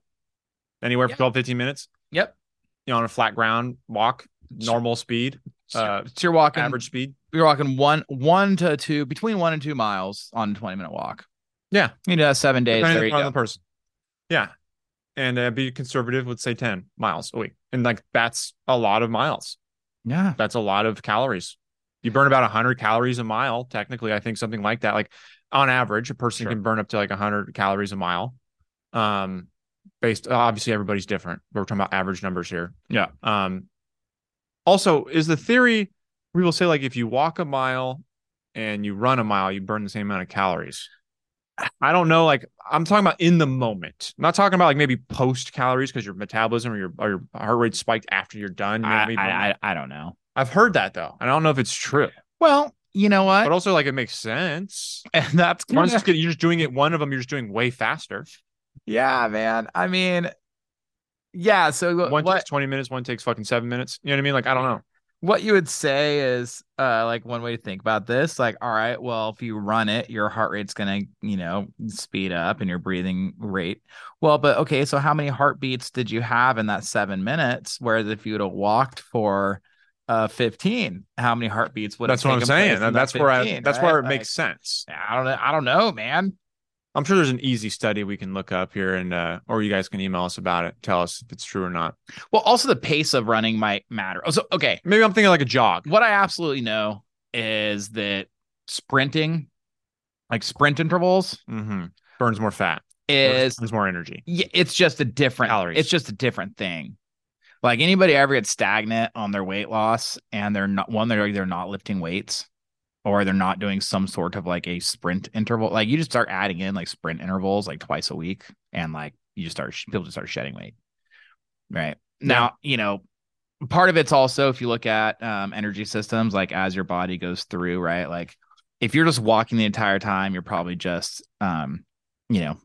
anywhere from Yeah. 12, 15 minutes. Yep. You know, on a flat ground walk, normal speed, uh, so you're walking average speed. You're walking one one to two between one and two miles on a 20 minute walk. Yeah. You know, seven days. Depending There you go. the person. Yeah. And uh, be conservative, would say 10 miles a week. And like that's a lot of miles. Yeah. That's a lot of calories. You burn about 100 calories a mile, technically. I think something like that. Like on average, a person Sure. can burn up to like 100 calories a mile. Um, based obviously everybody's different. We're talking about average numbers here. Yeah. Um, also, is the theory we will say like if you walk a mile and you run a mile, you burn the same amount of calories. I don't know. Like I'm talking about in the moment. I'm not talking about like maybe post calories because your metabolism or your or your heart rate spiked after you're done. I, I, I, I don't know. I've heard that though. and I don't know if it's true, Well, you know what? but also like it makes sense. and that's kinda- just you're just doing it. One of them you're just doing way faster. yeah, man. I mean, yeah. So One what takes 20 minutes. One takes fucking seven minutes. You know what I mean? Like I don't know. What you would say is uh like one way to think about this like all right well if you run it your heart rate's gonna you know speed up and your breathing rate well but okay so how many heartbeats did you have in that seven minutes whereas if you would have walked for uh 15 how many heartbeats would That's what I'm saying. place in And that that's where I. That's right? where it Like, makes sense. i don't know i don't know man I'm sure there's an easy study we can look up here, and uh, or you guys can email us about it. Tell us if it's true or not. well also the pace of running might matter oh, so okay Maybe I'm thinking like a jog. what I absolutely know is that sprinting, like sprint intervals, hmm Burns more fat. is burns more energy. yeah, it's just a different Calories. It's just a different thing. Like anybody ever gets stagnant on their weight loss and they're not one, they're they're not lifting weights or they're not doing some sort of like a sprint interval. Like you just start adding in like sprint intervals like twice a week and like you just start people just start shedding weight. Right. Now, you know, part of it's also if you look at um energy systems, like as your body goes through, right? Like if you're just walking the entire time, you're probably just um, you know,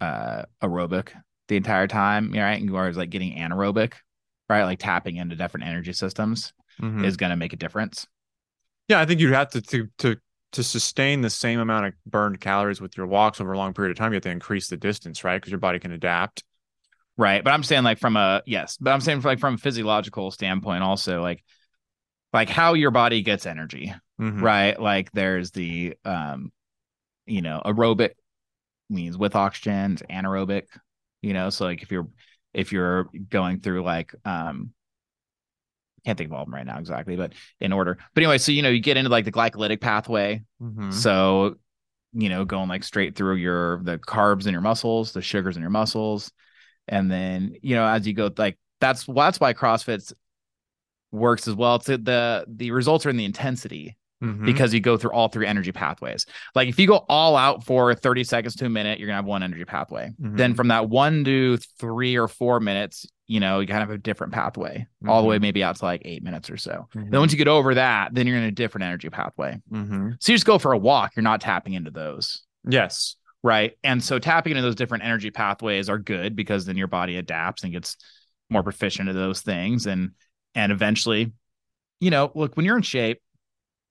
uh aerobic the entire time, right? And whereas like getting anaerobic, right? Like tapping into different energy systems Mhm. is gonna make a difference. Yeah, I think you'd have to to to to sustain the same amount of burned calories with your walks over a long period of time. You have to increase the distance, right? Because your body can adapt. Right. But I'm saying like from a yes, but I'm saying like from a physiological standpoint also, like like how your body gets energy. Mhm. right like there's the um you know aerobic means with oxygen it's anaerobic you know so like if you're if you're going through like um can't think of all of them right now exactly but in order but anyway so you know you get into like the glycolytic pathway Mhm. so you know going like straight through your the carbs in your muscles the sugars in your muscles and then you know as you go like that's that's why crossfit's works as well it's the the results are in the intensity Mhm. because you go through all three energy pathways. Like if you go all out for 30 seconds to a minute, you're gonna have one energy pathway. Mhm. Then from that one to three or four minutes, you know, you kind of have a different pathway, all the way maybe out to like eight minutes or so. Mhm. Then once you get over that, then you're in a different energy pathway. Mhm. So you just go for a walk, you're not tapping into those. Yes. right? And so tapping into those different energy pathways are good because then your body adapts and gets more proficient at those things and and eventually, you know, look, when you're in shape,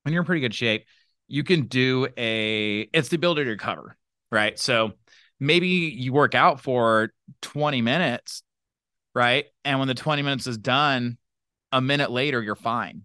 when you're in pretty good shape, you can do a it's the ability to recover, right? So maybe you work out for 20 minutes, right? And when the 20 minutes is done, a minute later you're fine.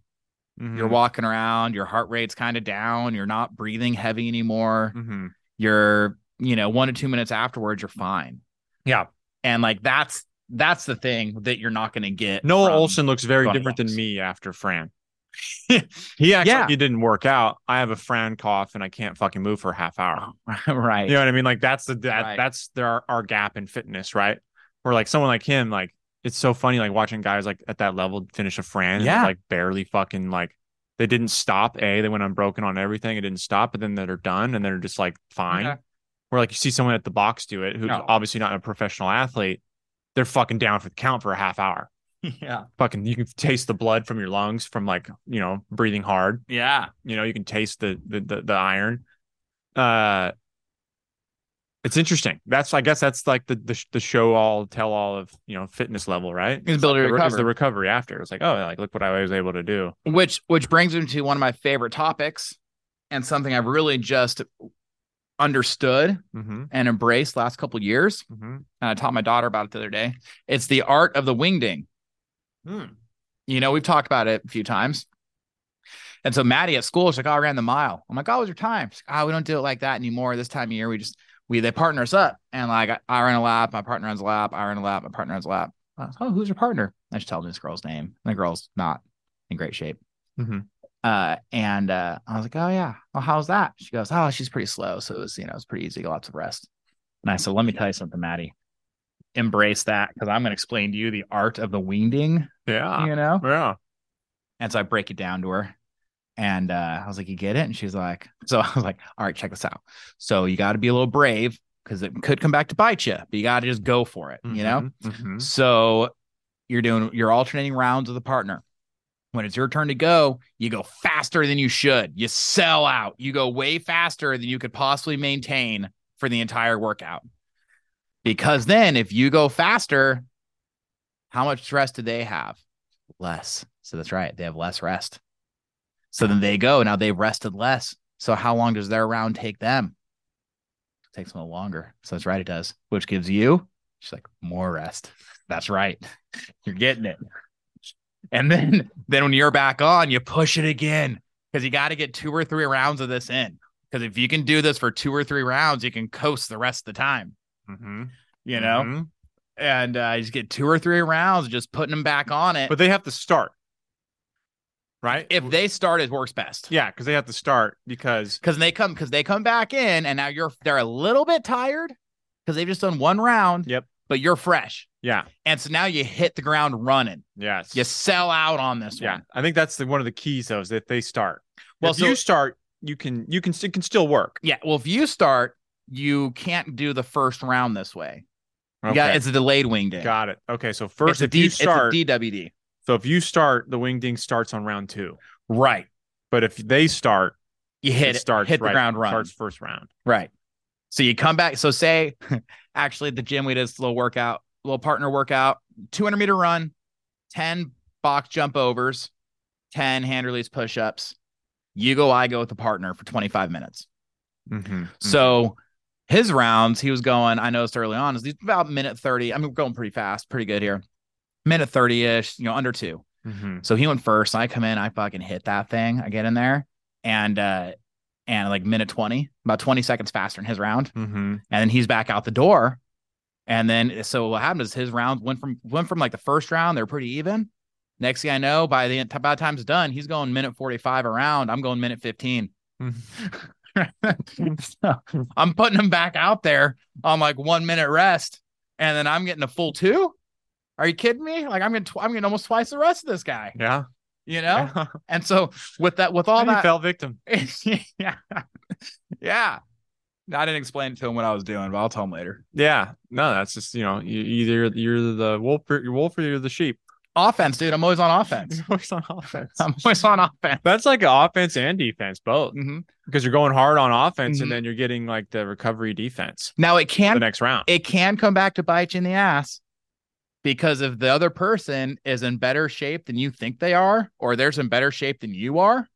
Mhm. You're walking around, your heart rate's kind of down, you're not breathing heavy anymore. Mhm. You're, you know, 1 to 2 minutes afterwards you're fine. Yeah. And like that's that's the thing that you're not going to get. Noah Ohlsen looks very different than me after Fran. he actually Yeah. he didn't work out. I have a Fran cough and I can't fucking move for a half hour. right. You know what I mean? Like that's the that Right. that's their our gap in fitness, right? Where like someone like him, like it's so funny, like watching guys like at that level finish a Fran, Yeah. like barely fucking like they didn't stop. A, they went unbroken on everything, it didn't stop, but then they're done and they're just like fine. Okay. Where like you see someone at the box do it, who's No. obviously not a professional athlete, they're fucking down for the count for a half hour. yeah. Fucking, you can taste the blood from your lungs from like you know breathing hard Yeah. you know you can taste the the the, the iron uh it's interesting that's i guess that's like the the, the show all tell all of you know fitness level right ability to the, re- recover. the recovery after it's like oh like look what i was able to do which which brings me to one of my favorite topics and something I've really just understood mm-hmm, and embraced last couple years. mm-hmm. And I taught my daughter about it the other day. It's the art of the wingding. Hmm. You know, we've talked about it a few times. And so Maddie at school, she's like, "Oh, I ran the mile." I'm like, "Oh, what was your time?" She's like, "Oh, we don't do it like that anymore. This time of year, we just we they partner us up, and like I, I run a lap, my partner runs a lap, I run a lap, my partner runs a lap. I was, oh, who's your partner? I just tell them this girl's name. And the girl's not in great shape. Mhm. Uh, and uh, I was like, "Oh yeah, well, how's that?" She goes, "Oh, she's pretty slow, so it was you know it's pretty easy, lots of rest." And I said, "Let me tell you something, Maddie. Embrace that because I'm going to explain to you the art of the wingding. yeah You know." yeah And so I break it down to her. And uh, I was like, You get it? And she's like, So I was like, All right, check this out. So you got to be a little brave because it could come back to bite you, but you got to just go for it, you know? Mhm. So you're doing, you're alternating rounds with a partner. When it's your turn to go, you go faster than you should. You sell out. You go way faster than you could possibly maintain for the entire workout. Because then if you go faster, how much rest do they have? Less. So that's right. They have less rest. So then they go. Now they've rested less. So how long does their round take them? It takes them a little longer. So that's right. It does, which gives you, she's like, more rest. That's right. You're getting it. And then, then when you're back on, you push it again because you got to get two or three rounds of this in. Because if you can do this for two or three rounds, you can coast the rest of the time, Mhm. you know? Mhm. And uh, you just get two or three rounds, just putting them back on it. but they have to start right if they start, it works best. yeah because they have to start because because they come because they come back in and now you're they're a little bit tired because they've just done one round. Yep. But you're fresh, yeah and so now you hit the ground running. yes You sell out on this one. yeah one. i think that's the, one of the keys though is that they start Well, if so- you start you can you can it can still work Yeah. Well, if you start, you can't do the first round this way. okay. Yeah, it's a delayed wing day. got it okay so first a if D- you start it's a DWD. So if you start the wing ding starts on round two Right. but if they start You hit it starts hit the right- ground run. starts first round Right. So you come back. So say, actually, at the gym we did this little workout, little partner workout, 200 meter run, 10 box jump overs, 10 hand release push ups. You go, I go with the partner for 25 minutes. mm-hmm. So his rounds, he was going, I noticed early on, is about minute 30. I mean, we're going pretty fast, pretty good here. Minute 30 ish, you know, under two. hmm So he went first. I come in, I fucking hit that thing. I get in there and, uh, and like minute 20, about 20 seconds faster in his round. hmm And then he's back out the door. And then, so what happened is his round went from, went from like the first round, they're pretty even. Next thing I know, by the, by the time it's done, he's going minute 45 around. I'm going minute 15. So, I'm putting him back out there on like one minute rest, and then I'm getting a full two. Are you kidding me? Like I'm getting tw- I'm getting almost twice the rest of this guy, yeah you know. yeah. And so with that, with all And that, fell victim yeah, yeah. I didn't explain to him what I was doing, but I'll tell him later. yeah no that's just you know you, either you're the wolf or you're wolf or you're the sheep offense, dude. I'm always on offense. always on offense. I'm always on offense. That's like offense and defense both Mhm. because you're going hard on offense Mhm. and then you're getting like the recovery defense Now it can the next round. it can come back to bite you in the ass because if the other person is in better shape than you think they are, or there's in better shape than you are,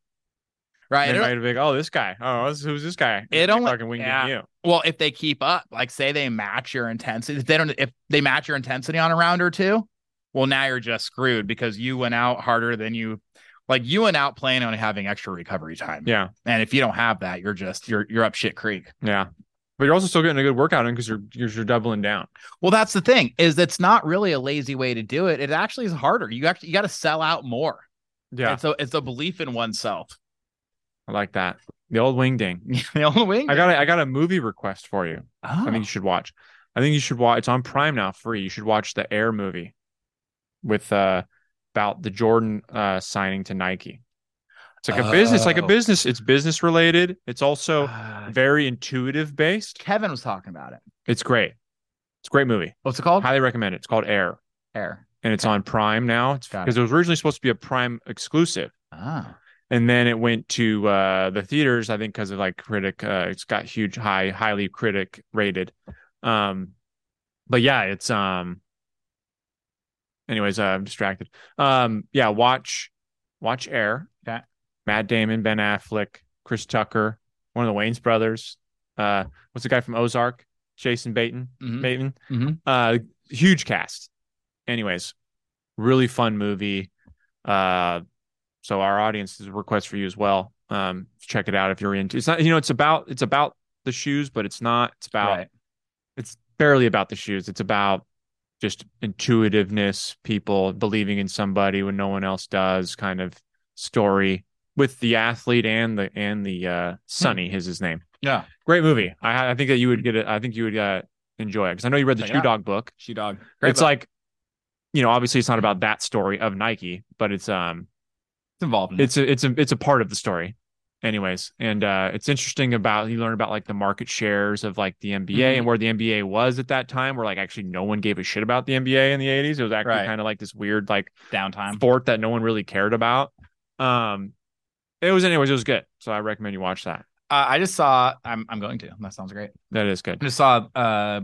right? They It- might be like, oh, this guy. Oh, this- who's this guy? It Keep only- fucking winging yeah. you. Well, if they keep up, like say they match your intensity, if they don't, if they match your intensity on a round or two, well, now you're just screwed because you went out harder than you, like you went out planning on having extra recovery time. Yeah, And if you don't have that, you're just you're you're up shit creek. yeah. But you're also still getting a good workout in because you're you're you're doubling down. Well, that's the thing is it's not really a lazy way to do it. It actually is harder. You actually you got to sell out more. Yeah, And so it's a belief in oneself. I like that. The old wing ding. the only way. I got a, I got a movie request for you. Oh, I think you should watch. I think you should watch. It's on Prime now, free. You should watch the Air movie with uh about the Jordan uh signing to Nike. It's like a business, like a Oh. business. It's business related. It's also Uh, very intuitive based. Kevin was talking about it. It's great. It's a great movie. What's it called? Highly recommend it. It's called Air, Air. and it's on Prime now. It's because it was originally supposed to be a Prime exclusive. Ah. and then it went to uh the theaters i think because of like critic uh it's got huge high highly critic rated um but yeah it's um anyways uh, i'm distracted um yeah watch watch air Okay. Matt damon ben affleck chris tucker one of the Wayans brothers uh what's the guy from ozark? Jason bateman Mhm. bateman? Mhm. uh huge cast. Anyways really fun movie. Uh so our audience is a request for you as well. Um check it out if you're into it's not you know it's about it's about the shoes but it's not it's about Right. it's barely about the shoes. It's about just intuitiveness people believing in somebody when no one else does kind of story with the athlete and the and the uh Sonny is his name Yeah. great movie i i think that you would get it i think you would uh enjoy it because i know you read the shoe out. dog book Shoe Dog. it's like you know obviously it's not about that story of nike but it's um it's involved. In it's a it's a it's a part of the story anyways and uh it's interesting about you learn about like the market shares of like the nba Mhm. and where the nba was at that time where like actually no one gave a shit about the nba in the 80s it was actually Right. kind of like this weird like it. downtime. sport that no one really cared about um it was anyways it was good so i recommend you watch that Uh, I just saw. I'm. I'm going to. That sounds great. that is good I just saw a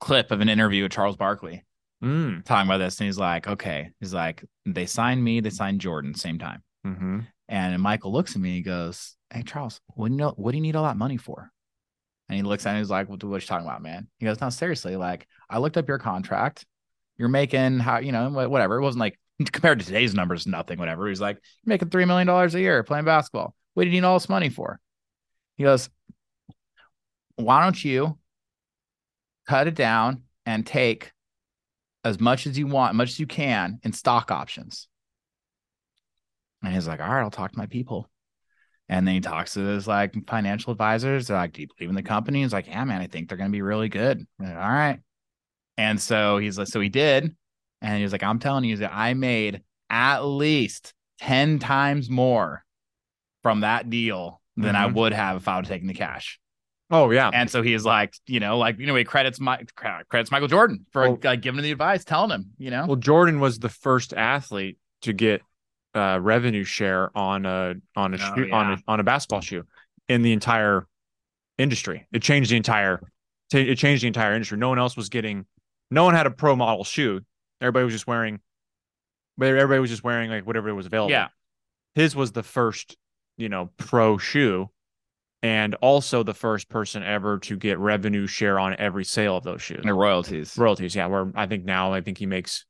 clip of an interview with Charles Barkley mm. talking about this, and he's like, "Okay." He's like, "They signed me. They signed Jordan same time." hmm And Michael looks at me. He goes, "Hey Charles, what do you know? What do you need all that money for?" And he looks at me. He's like, "What, what you talking about, man?" He goes, "No, seriously. Like, I looked up your contract. You're making how you know whatever. It wasn't like compared to today's numbers, nothing. Whatever. He's like, making three million dollars a year playing basketball. What do you need all this money for?" He goes, "Why don't you cut it down and take as much as you want, as much as you can in stock options?" And he's like, all right, I'll talk to my people. And then he talks to his like financial advisors. They're like, do you believe in the company? He's like, yeah, man, I think they're going to be really good. Like, all right. And so he's like, so he did. And he was like, I'm telling you that I made at least 10 times more from that deal than I Mhm. would have if I would have taken the cash. oh yeah And so he's like, you know, like, you know, he credits my credits Michael Jordan for Well- like giving him the advice, telling him, you know, Well, Jordan was the first athlete to get uh, revenue share on a on a Oh, shoe, on a on a basketball shoe in the entire industry. It changed the entire it changed the entire industry. No one else was getting. No one had a pro model shoe. Everybody was just wearing. But everybody was just wearing like whatever was available. Yeah. his was the first, you know, pro shoe, and also the first person ever to get revenue share on every sale of those shoes the royalties. royalties yeah where i think now i think he makes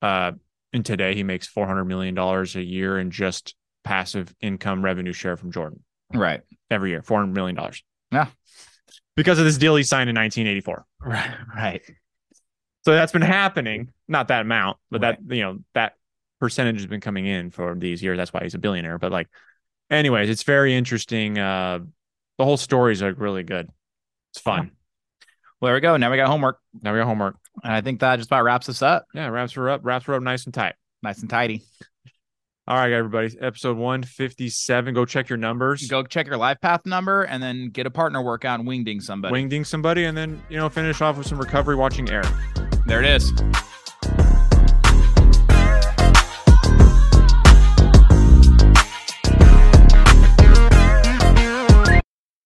uh in today he makes 400 million dollars a year in just passive income revenue share from jordan Right. every year 400 million dollars Yeah. because of this deal he signed in 1984 Right. Right. So that's been happening not that amount but Right. that you know that percentage has been coming in for these years that's why he's a billionaire but like anyways it's very interesting uh the whole story is like really good it's fun Well, there we go. Now we got homework. now we got homework And I think that just about wraps us up. yeah wraps her up wraps her up nice and tight Nice and tidy. All right, everybody. Episode 157. Go check your numbers. Go check your life path number and then get a partner workout and wingding somebody. wingding somebody, and then, you know, finish off with some recovery watching Air. There it is.